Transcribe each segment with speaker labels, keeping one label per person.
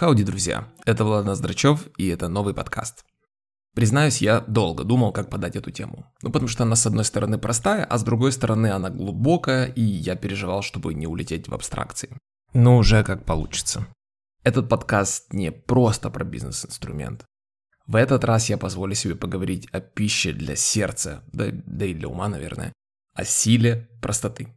Speaker 1: Хауди, друзья! Это Влад Ноздрачев, и это новый подкаст. Признаюсь, я долго думал, как подать эту тему. Ну, потому что она, с одной стороны, простая, а с другой стороны, она глубокая, и я переживал, чтобы не улететь в абстракции. Но уже как получится. Этот подкаст не просто про бизнес-инструмент. В этот раз я позволю себе поговорить о пище для сердца, да, да и для ума, наверное, о силе простоты.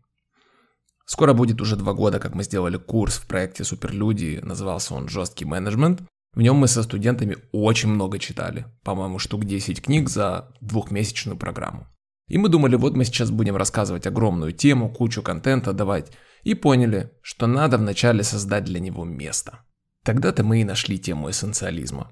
Speaker 1: Скоро будет уже два года, как мы сделали курс в проекте Суперлюди, назывался он «Жесткий менеджмент». В нем мы со студентами очень много читали, по-моему, штук 10 книг за двухмесячную программу. И мы думали, вот мы сейчас будем рассказывать огромную тему, кучу контента давать, и поняли, что надо вначале создать для него место. Тогда-то мы и нашли тему эссенциализма.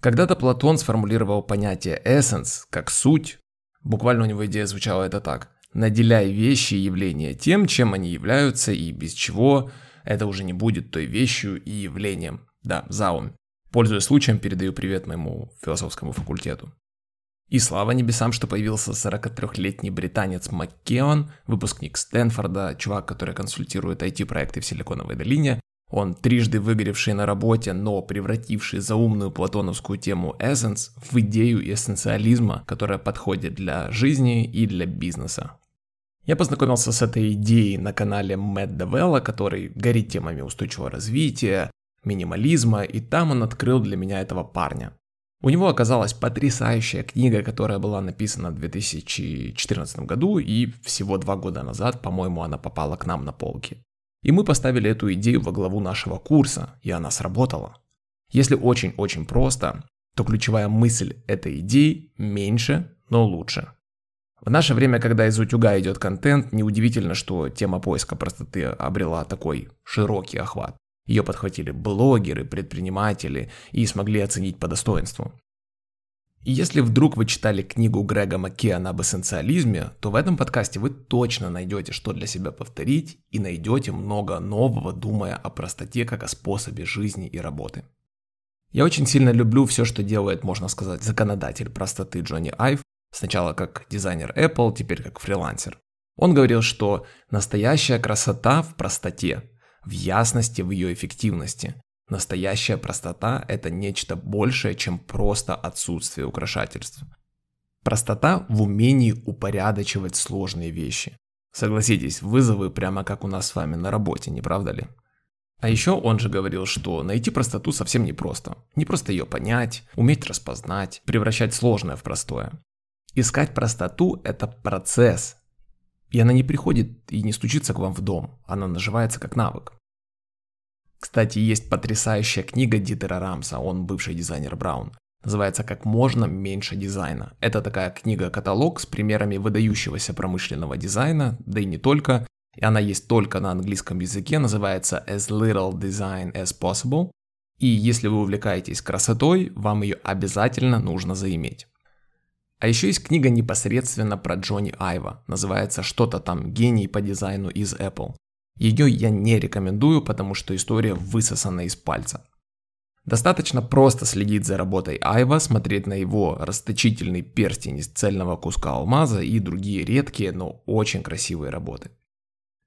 Speaker 1: Когда-то Платон сформулировал понятие essence как суть, буквально у него идея звучала это так – наделяй вещи и явления тем, чем они являются, и без чего это уже не будет той вещью и явлением. Да, заум. Пользуясь случаем, передаю привет моему философскому факультету. И слава небесам, что появился 43-летний британец Маккеон, выпускник Стэнфорда, чувак, который консультирует IT-проекты в Силиконовой долине. Он трижды выгоревший на работе, но превративший заумную платоновскую тему essence в идею эссенциализма, которая подходит для жизни и для бизнеса. Я познакомился с этой идеей на канале Мэтт Девелла, который горит темами устойчивого развития, минимализма, и там он открыл для меня этого парня. У него оказалась потрясающая книга, которая была написана в 2014 году, и всего два года назад, по-моему, она попала к нам на полки. И мы поставили эту идею во главу нашего курса, и она сработала. Если очень-очень просто, то ключевая мысль этой идеи – меньше, но лучше. В наше время, когда из утюга идет контент, неудивительно, что тема поиска простоты обрела такой широкий охват. Ее подхватили блогеры, предприниматели и смогли оценить по достоинству. И если вдруг вы читали книгу Грега Маккеана об эссенциализме, то в этом подкасте вы точно найдете, что для себя повторить, и найдете много нового, думая о простоте как о способе жизни и работы. Я очень сильно люблю все, что делает, можно сказать, законодатель простоты Джонни Айв, Сначала как дизайнер Apple, теперь как фрилансер. Он говорил, что настоящая красота в простоте, в ясности в ее эффективности. Настоящая простота – это нечто большее, чем просто отсутствие украшательств. Простота в умении упорядочивать сложные вещи. Согласитесь, вызовы прямо как у нас с вами на работе, не правда ли? А еще он же говорил, что найти простоту совсем непросто. Не просто ее понять, уметь распознать, превращать сложное в простое. Искать простоту – это процесс. И она не приходит и не стучится к вам в дом, она наживается как навык. Кстати, есть потрясающая книга Дитера Рамса, он бывший дизайнер Браун. Называется «Как можно меньше дизайна». Это такая книга-каталог с примерами выдающегося промышленного дизайна, да и не только. И она есть только на английском языке, называется «As little design as possible». И если вы увлекаетесь красотой, вам ее обязательно нужно заиметь. А еще есть книга непосредственно про Джонни Айва, называется что-то там «Гений по дизайну из Apple». Ее я не рекомендую, потому что история высосана из пальца. Достаточно просто следить за работой Айва, смотреть на его расточительный перстень из цельного куска алмаза и другие редкие, но очень красивые работы.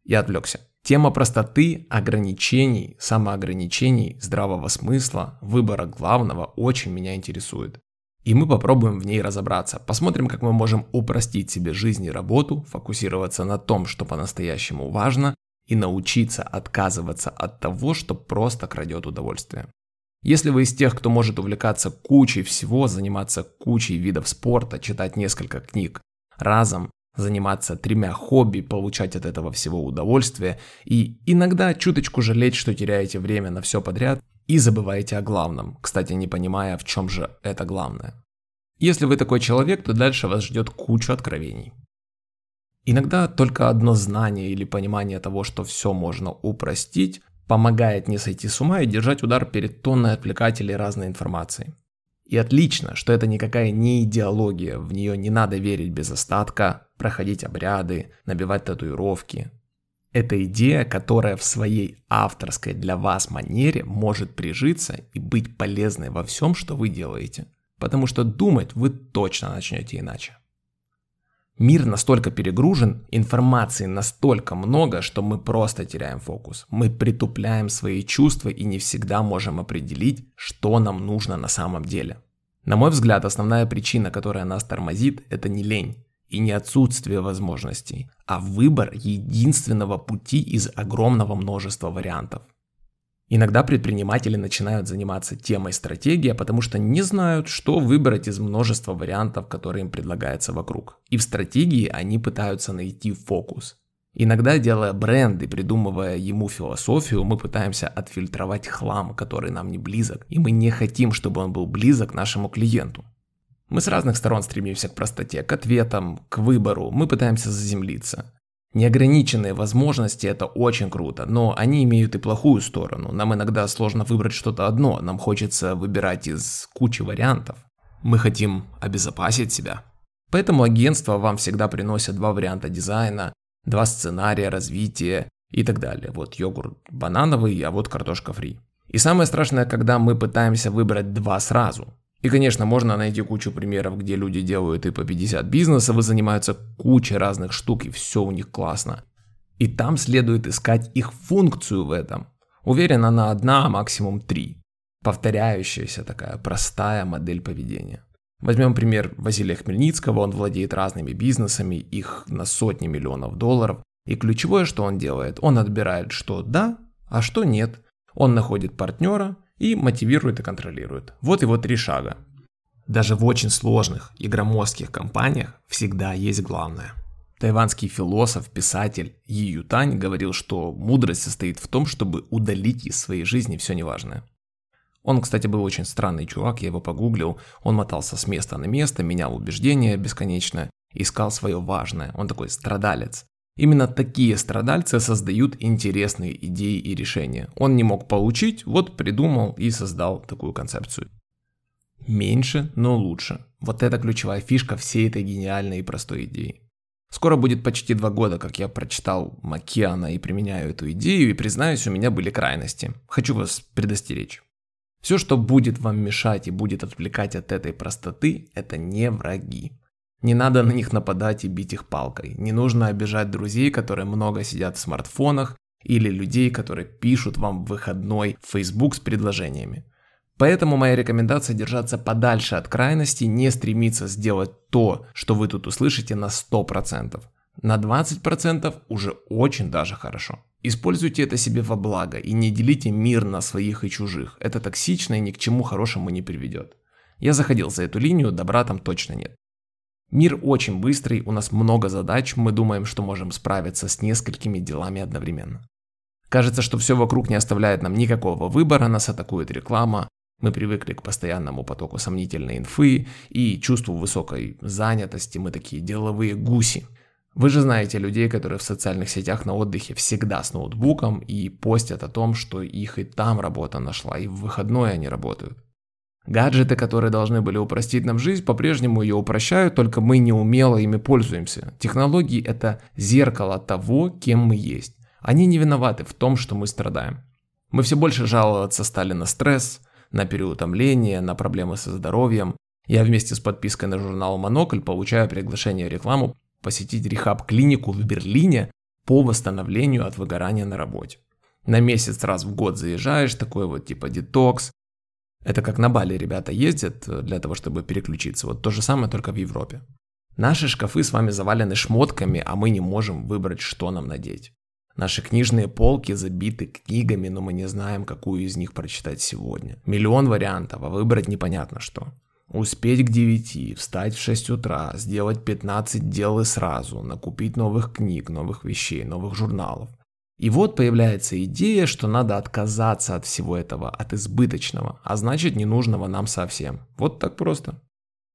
Speaker 1: Я отвлекся. Тема простоты, ограничений, самоограничений, здравого смысла, выбора главного очень меня интересует. И мы попробуем в ней разобраться. Посмотрим, как мы можем упростить себе жизнь и работу, фокусироваться на том, что по-настоящему важно, и научиться отказываться от того, что просто крадет удовольствие. Если вы из тех, кто может увлекаться кучей всего, заниматься кучей видов спорта, читать несколько книг разом, заниматься тремя хобби, получать от этого всего удовольствие и иногда чуточку жалеть, что теряете время на все подряд, и забываете о главном, кстати, не понимая, в чем же это главное. Если вы такой человек, то дальше вас ждет куча откровений. Иногда только одно знание или понимание того, что все можно упростить, помогает не сойти с ума и держать удар перед тонной отвлекателей разной информации. И отлично, что это никакая не идеология, в нее не надо верить без остатка, проходить обряды, набивать татуировки, это идея, которая в своей авторской для вас манере может прижиться и быть полезной во всем, что вы делаете. Потому что думать вы точно начнете иначе. Мир настолько перегружен, информации настолько много, что мы просто теряем фокус. Мы притупляем свои чувства и не всегда можем определить, что нам нужно на самом деле. На мой взгляд, основная причина, которая нас тормозит, это не лень и не отсутствие возможностей, а выбор единственного пути из огромного множества вариантов. Иногда предприниматели начинают заниматься темой стратегия, потому что не знают, что выбрать из множества вариантов, которые им предлагается вокруг. И в стратегии они пытаются найти фокус. Иногда, делая бренд и придумывая ему философию, мы пытаемся отфильтровать хлам, который нам не близок, и мы не хотим, чтобы он был близок нашему клиенту. Мы с разных сторон стремимся к простоте, к ответам, к выбору, мы пытаемся заземлиться. Неограниченные возможности – это очень круто, но они имеют и плохую сторону. Нам иногда сложно выбрать что-то одно, нам хочется выбирать из кучи вариантов. Мы хотим обезопасить себя. Поэтому агентство вам всегда приносит два варианта дизайна, два сценария развития и так далее. Вот йогурт банановый, а вот картошка фри. И самое страшное, когда мы пытаемся выбрать два сразу. И, конечно, можно найти кучу примеров, где люди делают и по 50 бизнесов и занимаются кучей разных штук, и все у них классно. И там следует искать их функцию в этом. Уверен, она одна, а максимум три. Повторяющаяся такая простая модель поведения. Возьмем пример Василия Хмельницкого, он владеет разными бизнесами, их на сотни миллионов долларов. И ключевое, что он делает, он отбирает, что да, а что нет. Он находит партнера и мотивирует и контролирует. Вот его три шага. Даже в очень сложных и громоздких компаниях всегда есть главное. Тайванский философ, писатель Yi Ютань говорил, что мудрость состоит в том, чтобы удалить из своей жизни все неважное. Он, кстати, был очень странный чувак, я его погуглил. Он мотался с места на место, менял убеждения бесконечно, искал свое важное. Он такой страдалец. Именно такие страдальцы создают интересные идеи и решения. Он не мог получить, вот придумал и создал такую концепцию. Меньше, но лучше. Вот это ключевая фишка всей этой гениальной и простой идеи. Скоро будет почти два года, как я прочитал Макиана и применяю эту идею, и признаюсь, у меня были крайности. Хочу вас предостеречь. Все, что будет вам мешать и будет отвлекать от этой простоты, это не враги. Не надо на них нападать и бить их палкой. Не нужно обижать друзей, которые много сидят в смартфонах, или людей, которые пишут вам в выходной в Facebook с предложениями. Поэтому моя рекомендация держаться подальше от крайностей, не стремиться сделать то, что вы тут услышите на 100%. На 20% уже очень даже хорошо. Используйте это себе во благо и не делите мир на своих и чужих. Это токсично и ни к чему хорошему не приведет. Я заходил за эту линию, добра там точно нет. Мир очень быстрый, у нас много задач, мы думаем, что можем справиться с несколькими делами одновременно. Кажется, что все вокруг не оставляет нам никакого выбора, нас атакует реклама, мы привыкли к постоянному потоку сомнительной инфы и чувству высокой занятости, мы такие деловые гуси. Вы же знаете людей, которые в социальных сетях на отдыхе всегда с ноутбуком и постят о том, что их и там работа нашла, и в выходной они работают. Гаджеты, которые должны были упростить нам жизнь, по-прежнему ее упрощают, только мы неумело ими пользуемся. Технологии – это зеркало того, кем мы есть. Они не виноваты в том, что мы страдаем. Мы все больше жаловаться стали на стресс, на переутомление, на проблемы со здоровьем. Я вместе с подпиской на журнал «Монокль» получаю приглашение рекламу посетить рехаб-клинику в Берлине по восстановлению от выгорания на работе. На месяц раз в год заезжаешь, такой вот типа детокс, это как на Бали ребята ездят э, для того, чтобы переключиться. Вот то же самое, только в Европе. Наши шкафы с вами завалены шмотками, а мы не можем выбрать, что нам надеть. Наши книжные полки забиты книгами, но мы не знаем, какую из них прочитать сегодня. Миллион вариантов, а выбрать непонятно что. Успеть к 9, встать в 6 утра, сделать 15 дел и сразу, накупить новых книг, новых вещей, новых журналов. И вот появляется идея, что надо отказаться от всего этого, от избыточного, а значит ненужного нам совсем. Вот так просто.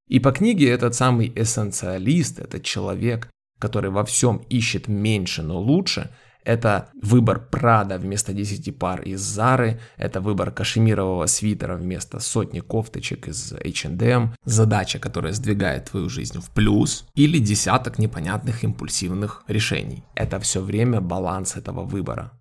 Speaker 1: И по книге этот самый эссенциалист, этот человек, который во всем ищет меньше, но лучше, это выбор Прада вместо 10 пар из Зары, это выбор кашемирового свитера вместо сотни кофточек из H&M, задача, которая сдвигает твою жизнь в плюс, или десяток непонятных импульсивных решений. Это все время баланс этого выбора.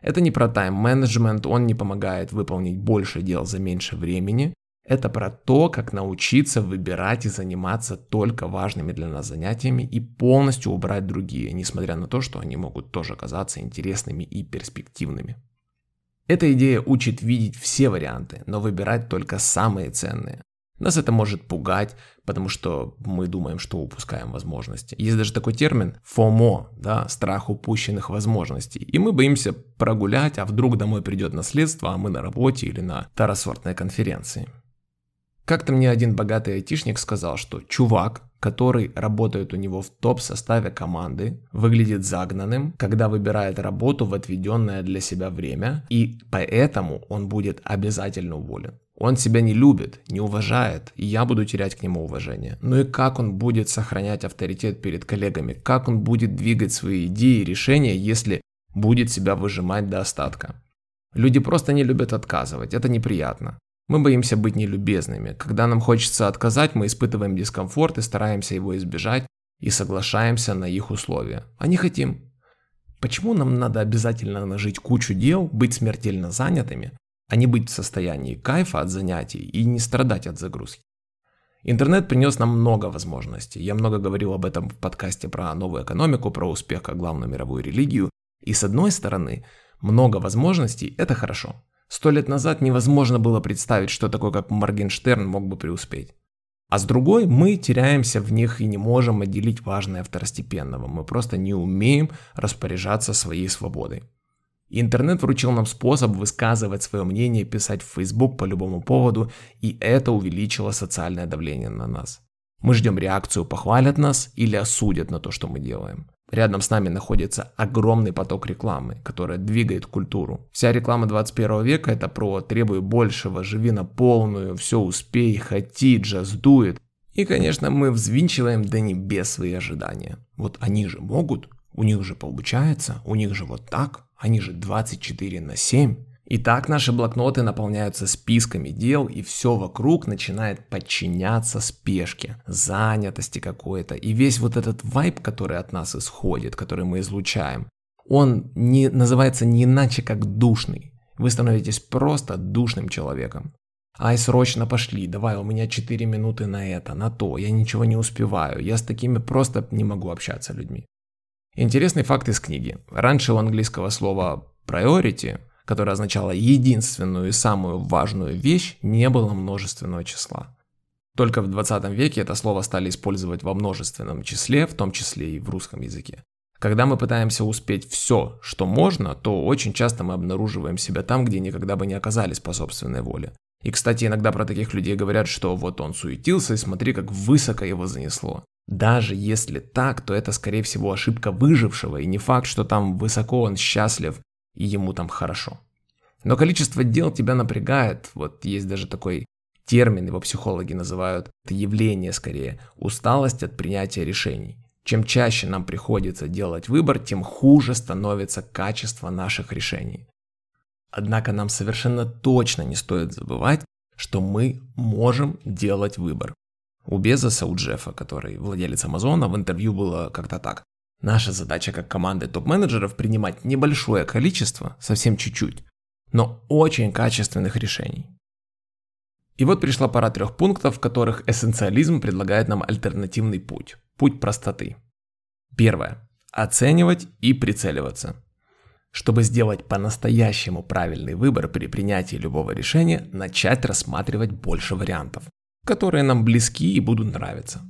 Speaker 1: Это не про тайм-менеджмент, он не помогает выполнить больше дел за меньше времени, Это про то, как научиться выбирать и заниматься только важными для нас занятиями и полностью убрать другие, несмотря на то, что они могут тоже казаться интересными и перспективными. Эта идея учит видеть все варианты, но выбирать только самые ценные. Нас это может пугать, потому что мы думаем, что упускаем возможности. Есть даже такой термин FOMO, да, страх упущенных возможностей. И мы боимся прогулять, а вдруг домой придет наследство, а мы на работе или на тарасортной конференции. Как-то мне один богатый айтишник сказал, что чувак, который работает у него в топ-составе команды, выглядит загнанным, когда выбирает работу в отведенное для себя время, и поэтому он будет обязательно уволен. Он себя не любит, не уважает, и я буду терять к нему уважение. Ну и как он будет сохранять авторитет перед коллегами? Как он будет двигать свои идеи и решения, если будет себя выжимать до остатка? Люди просто не любят отказывать, это неприятно. Мы боимся быть нелюбезными. Когда нам хочется отказать, мы испытываем дискомфорт и стараемся его избежать и соглашаемся на их условия. А не хотим. Почему нам надо обязательно нажить кучу дел, быть смертельно занятыми, а не быть в состоянии кайфа от занятий и не страдать от загрузки? Интернет принес нам много возможностей. Я много говорил об этом в подкасте про новую экономику, про успех как главную мировую религию. И с одной стороны, много возможностей – это хорошо. Сто лет назад невозможно было представить, что такое как Моргенштерн мог бы преуспеть. А с другой, мы теряемся в них и не можем отделить важное второстепенного. Мы просто не умеем распоряжаться своей свободой. Интернет вручил нам способ высказывать свое мнение, писать в Facebook по любому поводу, и это увеличило социальное давление на нас. Мы ждем реакцию, похвалят нас или осудят на то, что мы делаем. Рядом с нами находится огромный поток рекламы, которая двигает культуру. Вся реклама 21 века это про требуй большего, живи на полную, все успей, хоти, джаз дует. И, конечно, мы взвинчиваем до небес свои ожидания. Вот они же могут, у них же получается, у них же вот так, они же 24 на 7. И так наши блокноты наполняются списками дел, и все вокруг начинает подчиняться спешке, занятости какой-то. И весь вот этот вайб, который от нас исходит, который мы излучаем, он не, называется не иначе, как душный. Вы становитесь просто душным человеком. Ай, срочно пошли, давай, у меня 4 минуты на это, на то, я ничего не успеваю, я с такими просто не могу общаться людьми. Интересный факт из книги. Раньше у английского слова priority которое означало единственную и самую важную вещь, не было множественного числа. Только в 20 веке это слово стали использовать во множественном числе, в том числе и в русском языке. Когда мы пытаемся успеть все, что можно, то очень часто мы обнаруживаем себя там, где никогда бы не оказались по собственной воле. И, кстати, иногда про таких людей говорят, что вот он суетился и смотри, как высоко его занесло. Даже если так, то это, скорее всего, ошибка выжившего, и не факт, что там высоко он счастлив и ему там хорошо. Но количество дел тебя напрягает. Вот есть даже такой термин, его психологи называют, это явление скорее, усталость от принятия решений. Чем чаще нам приходится делать выбор, тем хуже становится качество наших решений. Однако нам совершенно точно не стоит забывать, что мы можем делать выбор. У Безоса, у Джеффа, который владелец Амазона, в интервью было как-то так. Наша задача как команды топ-менеджеров принимать небольшое количество, совсем чуть-чуть, но очень качественных решений. И вот пришла пора трех пунктов, в которых эссенциализм предлагает нам альтернативный путь. Путь простоты. Первое. Оценивать и прицеливаться. Чтобы сделать по-настоящему правильный выбор при принятии любого решения, начать рассматривать больше вариантов, которые нам близки и будут нравиться.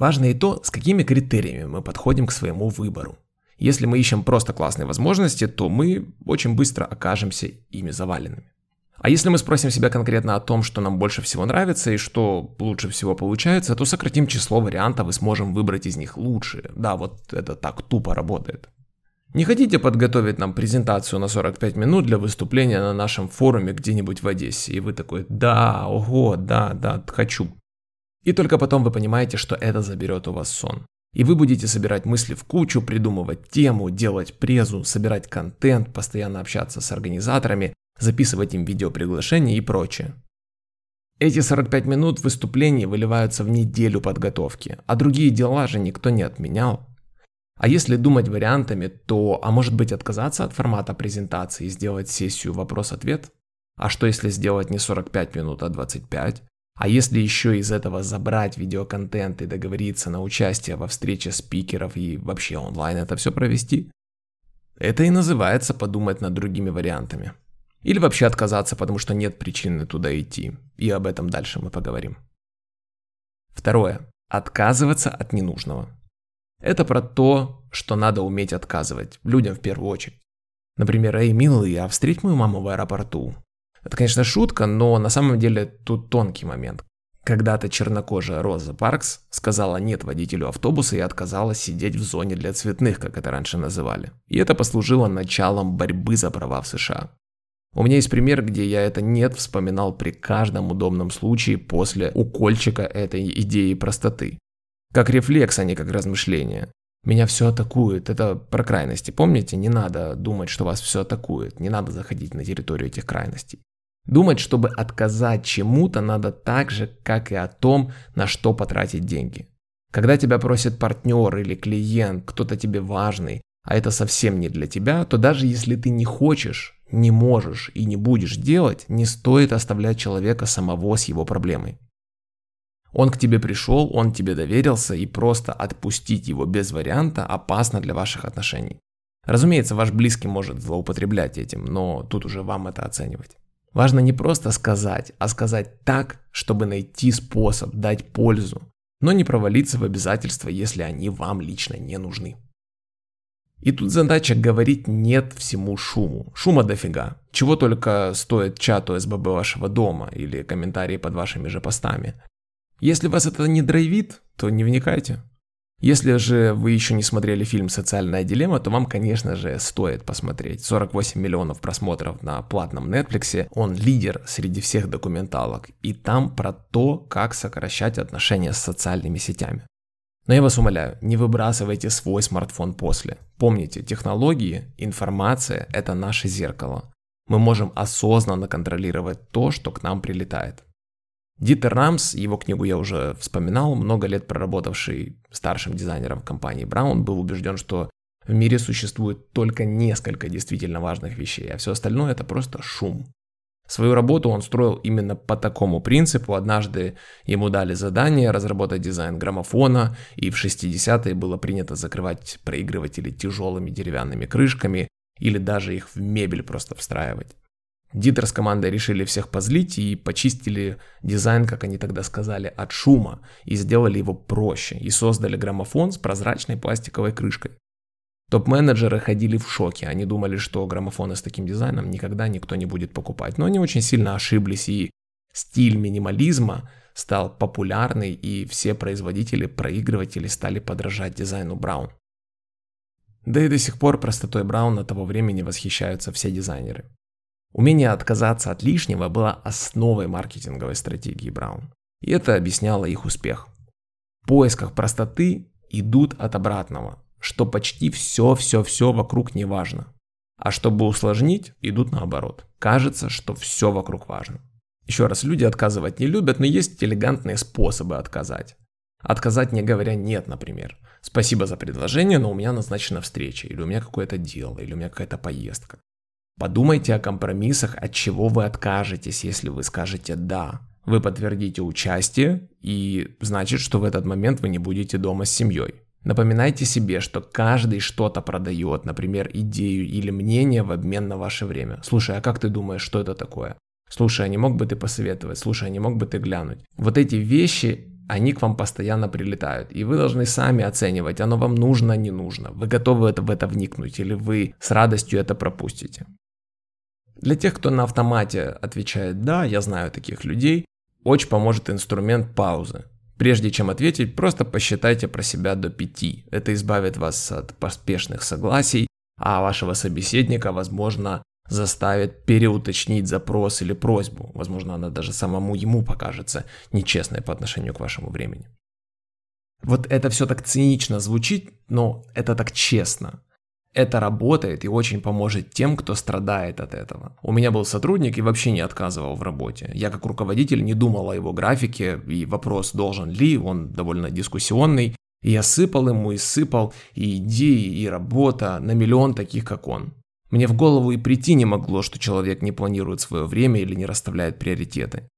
Speaker 1: Важно и то, с какими критериями мы подходим к своему выбору. Если мы ищем просто классные возможности, то мы очень быстро окажемся ими заваленными. А если мы спросим себя конкретно о том, что нам больше всего нравится и что лучше всего получается, то сократим число вариантов и сможем выбрать из них лучшие. Да, вот это так тупо работает. Не хотите подготовить нам презентацию на 45 минут для выступления на нашем форуме где-нибудь в Одессе? И вы такой, да, ого, да, да, хочу. И только потом вы понимаете, что это заберет у вас сон. И вы будете собирать мысли в кучу, придумывать тему, делать презу, собирать контент, постоянно общаться с организаторами, записывать им видеоприглашения и прочее. Эти 45 минут выступлений выливаются в неделю подготовки, а другие дела же никто не отменял. А если думать вариантами, то, а может быть отказаться от формата презентации и сделать сессию вопрос-ответ? А что если сделать не 45 минут, а 25? А если еще из этого забрать видеоконтент и договориться на участие во встрече спикеров и вообще онлайн это все провести? Это и называется подумать над другими вариантами. Или вообще отказаться, потому что нет причины туда идти. И об этом дальше мы поговорим. Второе. Отказываться от ненужного. Это про то, что надо уметь отказывать людям в первую очередь. Например, «Эй, милый, а встреть мою маму в аэропорту?» Это, конечно, шутка, но на самом деле тут тонкий момент. Когда-то чернокожая Роза Паркс сказала «нет» водителю автобуса и отказалась сидеть в зоне для цветных, как это раньше называли. И это послужило началом борьбы за права в США. У меня есть пример, где я это «нет» вспоминал при каждом удобном случае после укольчика этой идеи простоты. Как рефлекс, а не как размышление. Меня все атакует. Это про крайности. Помните, не надо думать, что вас все атакует. Не надо заходить на территорию этих крайностей. Думать, чтобы отказать чему-то, надо так же, как и о том, на что потратить деньги. Когда тебя просит партнер или клиент, кто-то тебе важный, а это совсем не для тебя, то даже если ты не хочешь, не можешь и не будешь делать, не стоит оставлять человека самого с его проблемой. Он к тебе пришел, он тебе доверился, и просто отпустить его без варианта опасно для ваших отношений. Разумеется, ваш близкий может злоупотреблять этим, но тут уже вам это оценивать. Важно не просто сказать, а сказать так, чтобы найти способ дать пользу, но не провалиться в обязательства, если они вам лично не нужны. И тут задача говорить «нет» всему шуму. Шума дофига. Чего только стоит чату СББ вашего дома или комментарии под вашими же постами. Если вас это не драйвит, то не вникайте. Если же вы еще не смотрели фильм «Социальная дилемма», то вам, конечно же, стоит посмотреть. 48 миллионов просмотров на платном Netflix, он лидер среди всех документалок. И там про то, как сокращать отношения с социальными сетями. Но я вас умоляю, не выбрасывайте свой смартфон после. Помните, технологии, информация – это наше зеркало. Мы можем осознанно контролировать то, что к нам прилетает. Дитер Рамс, его книгу я уже вспоминал, много лет проработавший старшим дизайнером компании Браун, был убежден, что в мире существует только несколько действительно важных вещей, а все остальное это просто шум. Свою работу он строил именно по такому принципу. Однажды ему дали задание разработать дизайн граммофона, и в 60-е было принято закрывать проигрыватели тяжелыми деревянными крышками или даже их в мебель просто встраивать. Дитер с командой решили всех позлить и почистили дизайн, как они тогда сказали, от шума и сделали его проще и создали граммофон с прозрачной пластиковой крышкой. Топ-менеджеры ходили в шоке, они думали, что граммофоны с таким дизайном никогда никто не будет покупать, но они очень сильно ошиблись и стиль минимализма стал популярный и все производители проигрывателей стали подражать дизайну Браун. Да и до сих пор простотой Брауна того времени восхищаются все дизайнеры. Умение отказаться от лишнего было основой маркетинговой стратегии Браун. И это объясняло их успех. В поисках простоты идут от обратного, что почти все-все-все вокруг не важно. А чтобы усложнить, идут наоборот. Кажется, что все вокруг важно. Еще раз, люди отказывать не любят, но есть элегантные способы отказать. Отказать не говоря «нет», например. Спасибо за предложение, но у меня назначена встреча, или у меня какое-то дело, или у меня какая-то поездка. Подумайте о компромиссах, от чего вы откажетесь, если вы скажете «да». Вы подтвердите участие, и значит, что в этот момент вы не будете дома с семьей. Напоминайте себе, что каждый что-то продает, например, идею или мнение в обмен на ваше время. Слушай, а как ты думаешь, что это такое? Слушай, а не мог бы ты посоветовать? Слушай, а не мог бы ты глянуть? Вот эти вещи, они к вам постоянно прилетают. И вы должны сами оценивать, оно вам нужно, не нужно. Вы готовы в это вникнуть или вы с радостью это пропустите. Для тех, кто на автомате отвечает «да», я знаю таких людей, очень поможет инструмент паузы. Прежде чем ответить, просто посчитайте про себя до пяти. Это избавит вас от поспешных согласий, а вашего собеседника, возможно, заставит переуточнить запрос или просьбу. Возможно, она даже самому ему покажется нечестной по отношению к вашему времени. Вот это все так цинично звучит, но это так честно. Это работает и очень поможет тем, кто страдает от этого. У меня был сотрудник и вообще не отказывал в работе. Я как руководитель не думал о его графике и вопрос должен ли, он довольно дискуссионный. И я сыпал ему и сыпал и идеи, и работа на миллион таких, как он. Мне в голову и прийти не могло, что человек не планирует свое время или не расставляет приоритеты.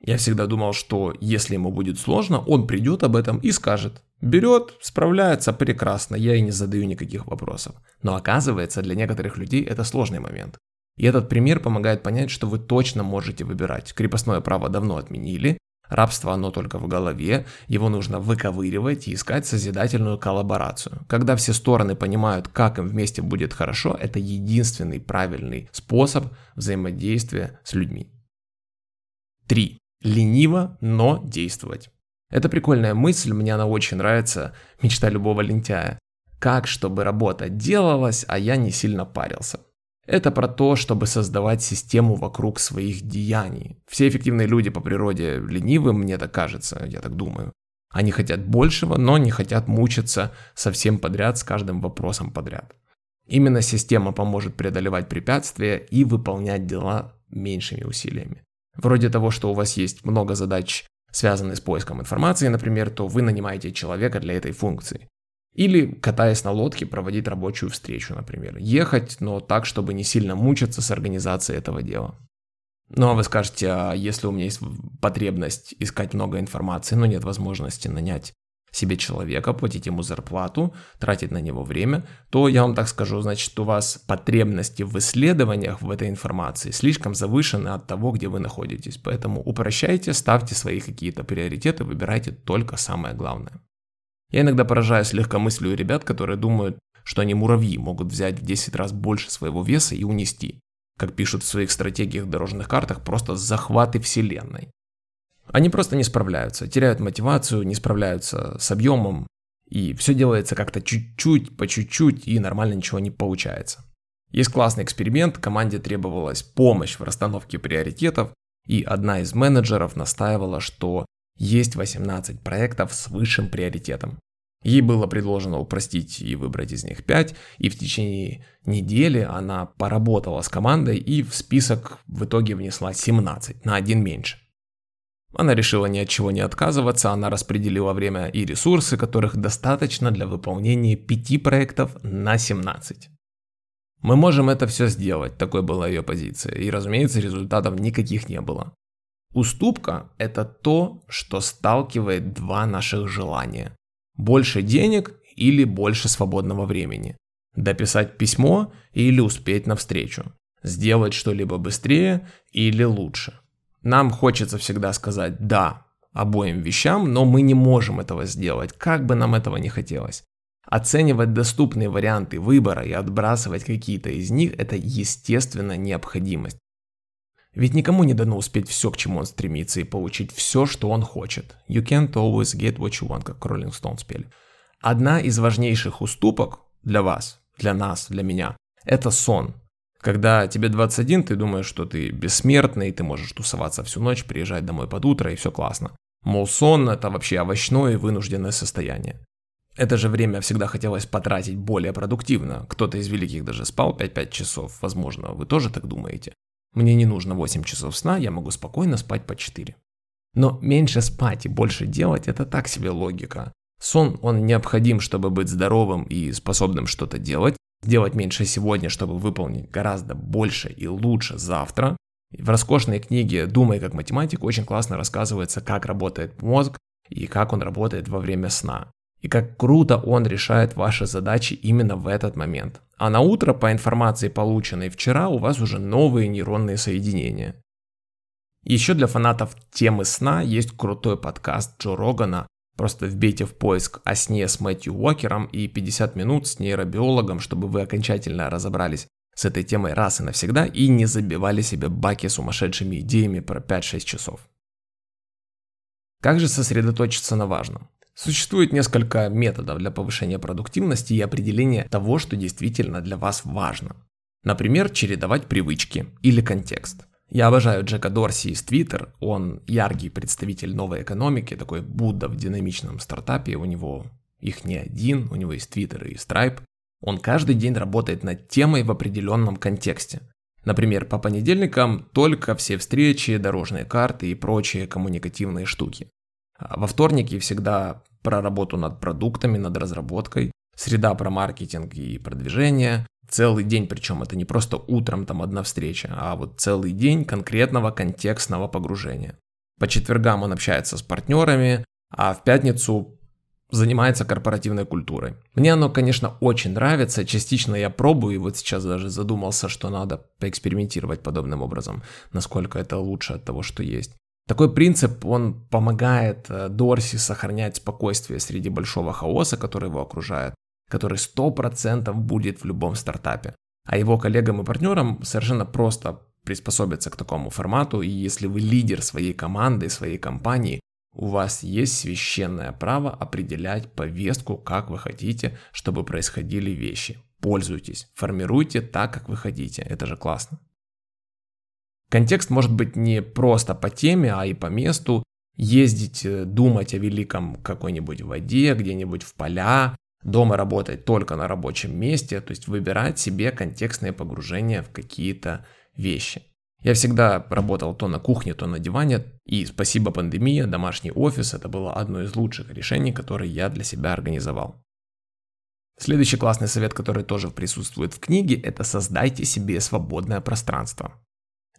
Speaker 1: Я всегда думал, что если ему будет сложно, он придет об этом и скажет. Берет, справляется прекрасно, я и не задаю никаких вопросов. Но оказывается, для некоторых людей это сложный момент. И этот пример помогает понять, что вы точно можете выбирать. Крепостное право давно отменили, рабство оно только в голове, его нужно выковыривать и искать созидательную коллаборацию. Когда все стороны понимают, как им вместе будет хорошо, это единственный правильный способ взаимодействия с людьми. 3. Лениво, но действовать. Это прикольная мысль, мне она очень нравится, мечта любого лентяя. Как, чтобы работа делалась, а я не сильно парился. Это про то, чтобы создавать систему вокруг своих деяний. Все эффективные люди по природе ленивы, мне так кажется, я так думаю. Они хотят большего, но не хотят мучиться совсем подряд с каждым вопросом подряд. Именно система поможет преодолевать препятствия и выполнять дела меньшими усилиями. Вроде того, что у вас есть много задач, связанных с поиском информации, например, то вы нанимаете человека для этой функции. Или, катаясь на лодке, проводить рабочую встречу, например. Ехать, но так, чтобы не сильно мучиться с организацией этого дела. Ну а вы скажете, а если у меня есть потребность искать много информации, но нет возможности нанять себе человека, платить ему зарплату, тратить на него время, то я вам так скажу, значит, у вас потребности в исследованиях в этой информации слишком завышены от того, где вы находитесь. Поэтому упрощайте, ставьте свои какие-то приоритеты, выбирайте только самое главное. Я иногда поражаюсь легкомыслию ребят, которые думают, что они муравьи могут взять в 10 раз больше своего веса и унести. Как пишут в своих стратегиях дорожных картах, просто захваты вселенной. Они просто не справляются, теряют мотивацию, не справляются с объемом, и все делается как-то чуть-чуть, по чуть-чуть, и нормально ничего не получается. Есть классный эксперимент, команде требовалась помощь в расстановке приоритетов, и одна из менеджеров настаивала, что есть 18 проектов с высшим приоритетом. Ей было предложено упростить и выбрать из них 5, и в течение недели она поработала с командой и в список в итоге внесла 17, на один меньше. Она решила ни от чего не отказываться, она распределила время и ресурсы, которых достаточно для выполнения 5 проектов на 17. Мы можем это все сделать, такой была ее позиция, и разумеется результатов никаких не было. Уступка – это то, что сталкивает два наших желания. Больше денег или больше свободного времени. Дописать письмо или успеть навстречу. Сделать что-либо быстрее или лучше. Нам хочется всегда сказать «да» обоим вещам, но мы не можем этого сделать, как бы нам этого не хотелось. Оценивать доступные варианты выбора и отбрасывать какие-то из них – это естественно необходимость. Ведь никому не дано успеть все, к чему он стремится, и получить все, что он хочет. You can't always get what you want, как Rolling Stones пели. Одна из важнейших уступок для вас, для нас, для меня, это сон. Когда тебе 21, ты думаешь, что ты бессмертный, ты можешь тусоваться всю ночь, приезжать домой под утро и все классно. Мол, сон – это вообще овощное и вынужденное состояние. Это же время всегда хотелось потратить более продуктивно. Кто-то из великих даже спал 5-5 часов, возможно, вы тоже так думаете. Мне не нужно 8 часов сна, я могу спокойно спать по 4. Но меньше спать и больше делать – это так себе логика. Сон, он необходим, чтобы быть здоровым и способным что-то делать. Делать меньше сегодня, чтобы выполнить гораздо больше и лучше завтра. В роскошной книге «Думай как математик» очень классно рассказывается, как работает мозг и как он работает во время сна. И как круто он решает ваши задачи именно в этот момент. А на утро, по информации, полученной вчера, у вас уже новые нейронные соединения. Еще для фанатов темы сна есть крутой подкаст Джо Рогана. Просто вбейте в поиск о сне с Мэтью Уокером и 50 минут с нейробиологом, чтобы вы окончательно разобрались с этой темой раз и навсегда и не забивали себе баки сумасшедшими идеями про 5-6 часов. Как же сосредоточиться на важном? Существует несколько методов для повышения продуктивности и определения того, что действительно для вас важно. Например, чередовать привычки или контекст. Я обожаю Джека Дорси из Twitter, он яркий представитель новой экономики, такой Будда в динамичном стартапе, у него их не один, у него есть Twitter и Stripe. Он каждый день работает над темой в определенном контексте. Например, по понедельникам только все встречи, дорожные карты и прочие коммуникативные штуки. А во вторник я всегда про работу над продуктами, над разработкой. Среда про маркетинг и продвижение. Целый день, причем это не просто утром там одна встреча, а вот целый день конкретного контекстного погружения. По четвергам он общается с партнерами, а в пятницу занимается корпоративной культурой. Мне оно, конечно, очень нравится, частично я пробую, и вот сейчас даже задумался, что надо поэкспериментировать подобным образом, насколько это лучше от того, что есть. Такой принцип, он помогает э, Дорси сохранять спокойствие среди большого хаоса, который его окружает, который 100% будет в любом стартапе. А его коллегам и партнерам совершенно просто приспособиться к такому формату, и если вы лидер своей команды, своей компании, у вас есть священное право определять повестку, как вы хотите, чтобы происходили вещи. Пользуйтесь, формируйте так, как вы хотите. Это же классно. Контекст может быть не просто по теме, а и по месту. Ездить, э, думать о великом какой-нибудь воде, где-нибудь в поля, дома работать только на рабочем месте, то есть выбирать себе контекстное погружение в какие-то вещи. Я всегда работал то на кухне, то на диване, и спасибо пандемии, домашний офис – это было одно из лучших решений, которые я для себя организовал. Следующий классный совет, который тоже присутствует в книге, это создайте себе свободное пространство.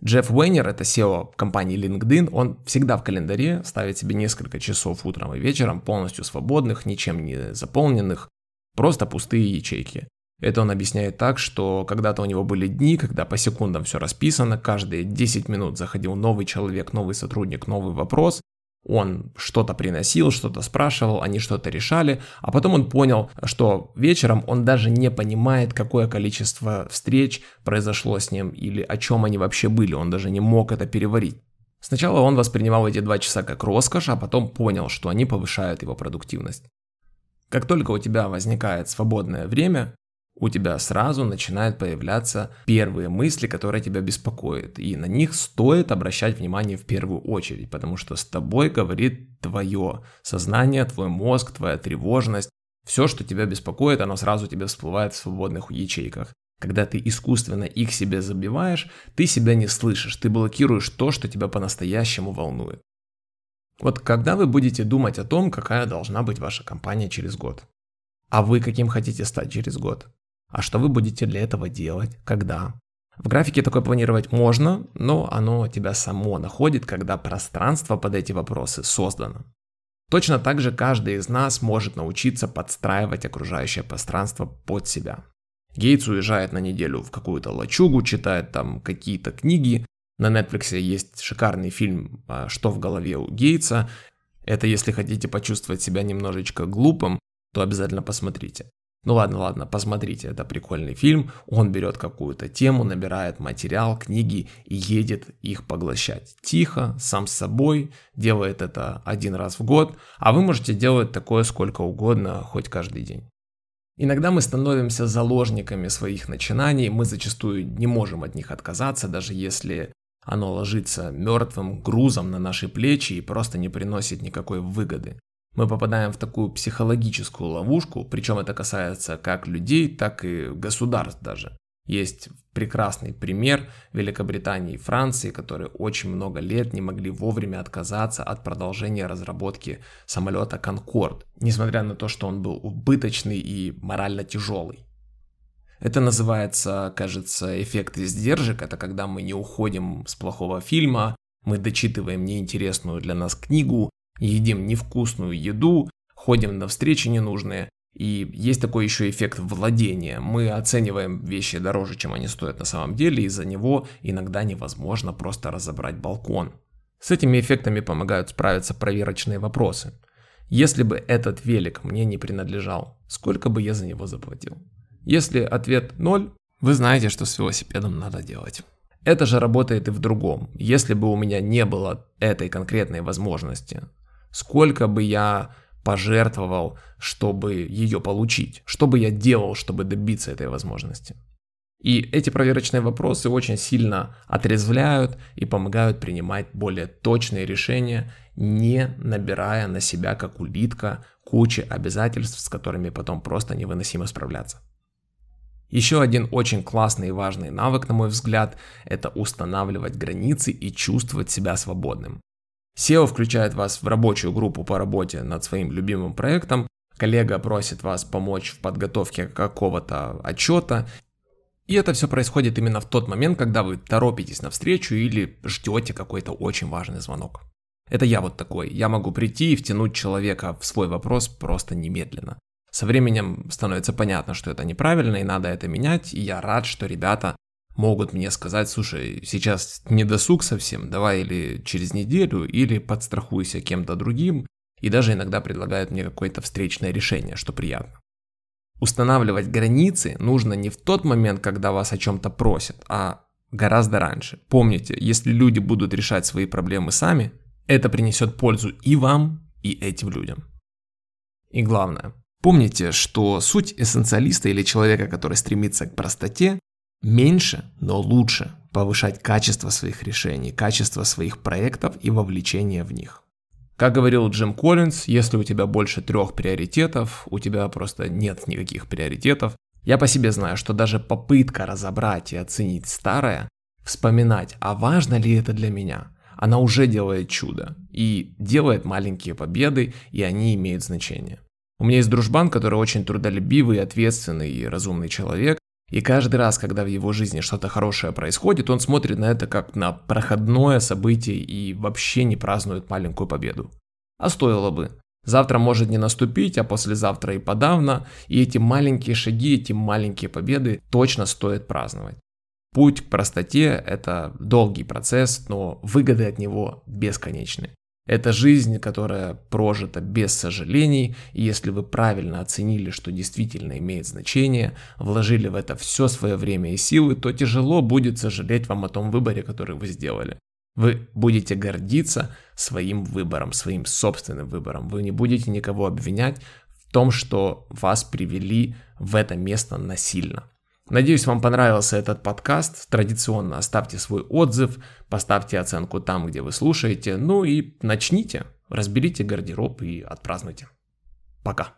Speaker 1: Джефф Уэйнер, это SEO компании LinkedIn, он всегда в календаре ставит себе несколько часов утром и вечером полностью свободных, ничем не заполненных, просто пустые ячейки. Это он объясняет так, что когда-то у него были дни, когда по секундам все расписано, каждые 10 минут заходил новый человек, новый сотрудник, новый вопрос, он что-то приносил, что-то спрашивал, они что-то решали, а потом он понял, что вечером он даже не понимает, какое количество встреч произошло с ним или о чем они вообще были, он даже не мог это переварить. Сначала он воспринимал эти два часа как роскошь, а потом понял, что они повышают его продуктивность. Как только у тебя возникает свободное время, у тебя сразу начинают появляться первые мысли, которые тебя беспокоят. И на них стоит обращать внимание в первую очередь, потому что с тобой говорит твое сознание, твой мозг, твоя тревожность. Все, что тебя беспокоит, оно сразу тебе всплывает в свободных ячейках. Когда ты искусственно их себе забиваешь, ты себя не слышишь, ты блокируешь то, что тебя по-настоящему волнует. Вот когда вы будете думать о том, какая должна быть ваша компания через год, а вы каким хотите стать через год, а что вы будете для этого делать? Когда? В графике такое планировать можно, но оно тебя само находит, когда пространство под эти вопросы создано. Точно так же каждый из нас может научиться подстраивать окружающее пространство под себя. Гейтс уезжает на неделю в какую-то лачугу, читает там какие-то книги. На Netflix есть шикарный фильм а, «Что в голове у Гейтса». Это если хотите почувствовать себя немножечко глупым, то обязательно посмотрите. Ну ладно, ладно, посмотрите, это прикольный фильм. Он берет какую-то тему, набирает материал, книги и едет их поглощать. Тихо, сам с собой, делает это один раз в год, а вы можете делать такое сколько угодно, хоть каждый день. Иногда мы становимся заложниками своих начинаний, мы зачастую не можем от них отказаться, даже если оно ложится мертвым грузом на наши плечи и просто не приносит никакой выгоды мы попадаем в такую психологическую ловушку, причем это касается как людей, так и государств даже. Есть прекрасный пример Великобритании и Франции, которые очень много лет не могли вовремя отказаться от продолжения разработки самолета Конкорд, несмотря на то, что он был убыточный и морально тяжелый. Это называется, кажется, эффект издержек. Это когда мы не уходим с плохого фильма, мы дочитываем неинтересную для нас книгу, едим невкусную еду, ходим на встречи ненужные. И есть такой еще эффект владения. Мы оцениваем вещи дороже, чем они стоят на самом деле, из-за него иногда невозможно просто разобрать балкон. С этими эффектами помогают справиться проверочные вопросы. Если бы этот велик мне не принадлежал, сколько бы я за него заплатил? Если ответ 0, вы знаете, что с велосипедом надо делать. Это же работает и в другом. Если бы у меня не было этой конкретной возможности, сколько бы я пожертвовал, чтобы ее получить, что бы я делал, чтобы добиться этой возможности. И эти проверочные вопросы очень сильно отрезвляют и помогают принимать более точные решения, не набирая на себя, как улитка, кучи обязательств, с которыми потом просто невыносимо справляться. Еще один очень классный и важный навык, на мой взгляд, это устанавливать границы и чувствовать себя свободным. SEO включает вас в рабочую группу по работе над своим любимым проектом. коллега просит вас помочь в подготовке какого-то отчета, и это все происходит именно в тот момент, когда вы торопитесь на встречу или ждете какой-то очень важный звонок. Это я вот такой. Я могу прийти и втянуть человека в свой вопрос просто немедленно. Со временем становится понятно, что это неправильно и надо это менять, и я рад, что ребята могут мне сказать, слушай, сейчас не досуг совсем, давай или через неделю, или подстрахуйся кем-то другим, и даже иногда предлагают мне какое-то встречное решение, что приятно. Устанавливать границы нужно не в тот момент, когда вас о чем-то просят, а гораздо раньше. Помните, если люди будут решать свои проблемы сами, это принесет пользу и вам, и этим людям. И главное, помните, что суть эссенциалиста или человека, который стремится к простоте, меньше, но лучше повышать качество своих решений, качество своих проектов и вовлечение в них. Как говорил Джим Коллинз, если у тебя больше трех приоритетов, у тебя просто нет никаких приоритетов. Я по себе знаю, что даже попытка разобрать и оценить старое, вспоминать, а важно ли это для меня, она уже делает чудо и делает маленькие победы, и они имеют значение. У меня есть дружбан, который очень трудолюбивый, ответственный и разумный человек, и каждый раз, когда в его жизни что-то хорошее происходит, он смотрит на это как на проходное событие и вообще не празднует маленькую победу. А стоило бы. Завтра может не наступить, а послезавтра и подавно, и эти маленькие шаги, эти маленькие победы точно стоит праздновать. Путь к простоте – это долгий процесс, но выгоды от него бесконечны. Это жизнь, которая прожита без сожалений, и если вы правильно оценили, что действительно имеет значение, вложили в это все свое время и силы, то тяжело будет сожалеть вам о том выборе, который вы сделали. Вы будете гордиться своим выбором, своим собственным выбором. Вы не будете никого обвинять в том, что вас привели в это место насильно. Надеюсь, вам понравился этот подкаст. Традиционно оставьте свой отзыв, поставьте оценку там, где вы слушаете. Ну и начните, разберите гардероб и отпразднуйте. Пока.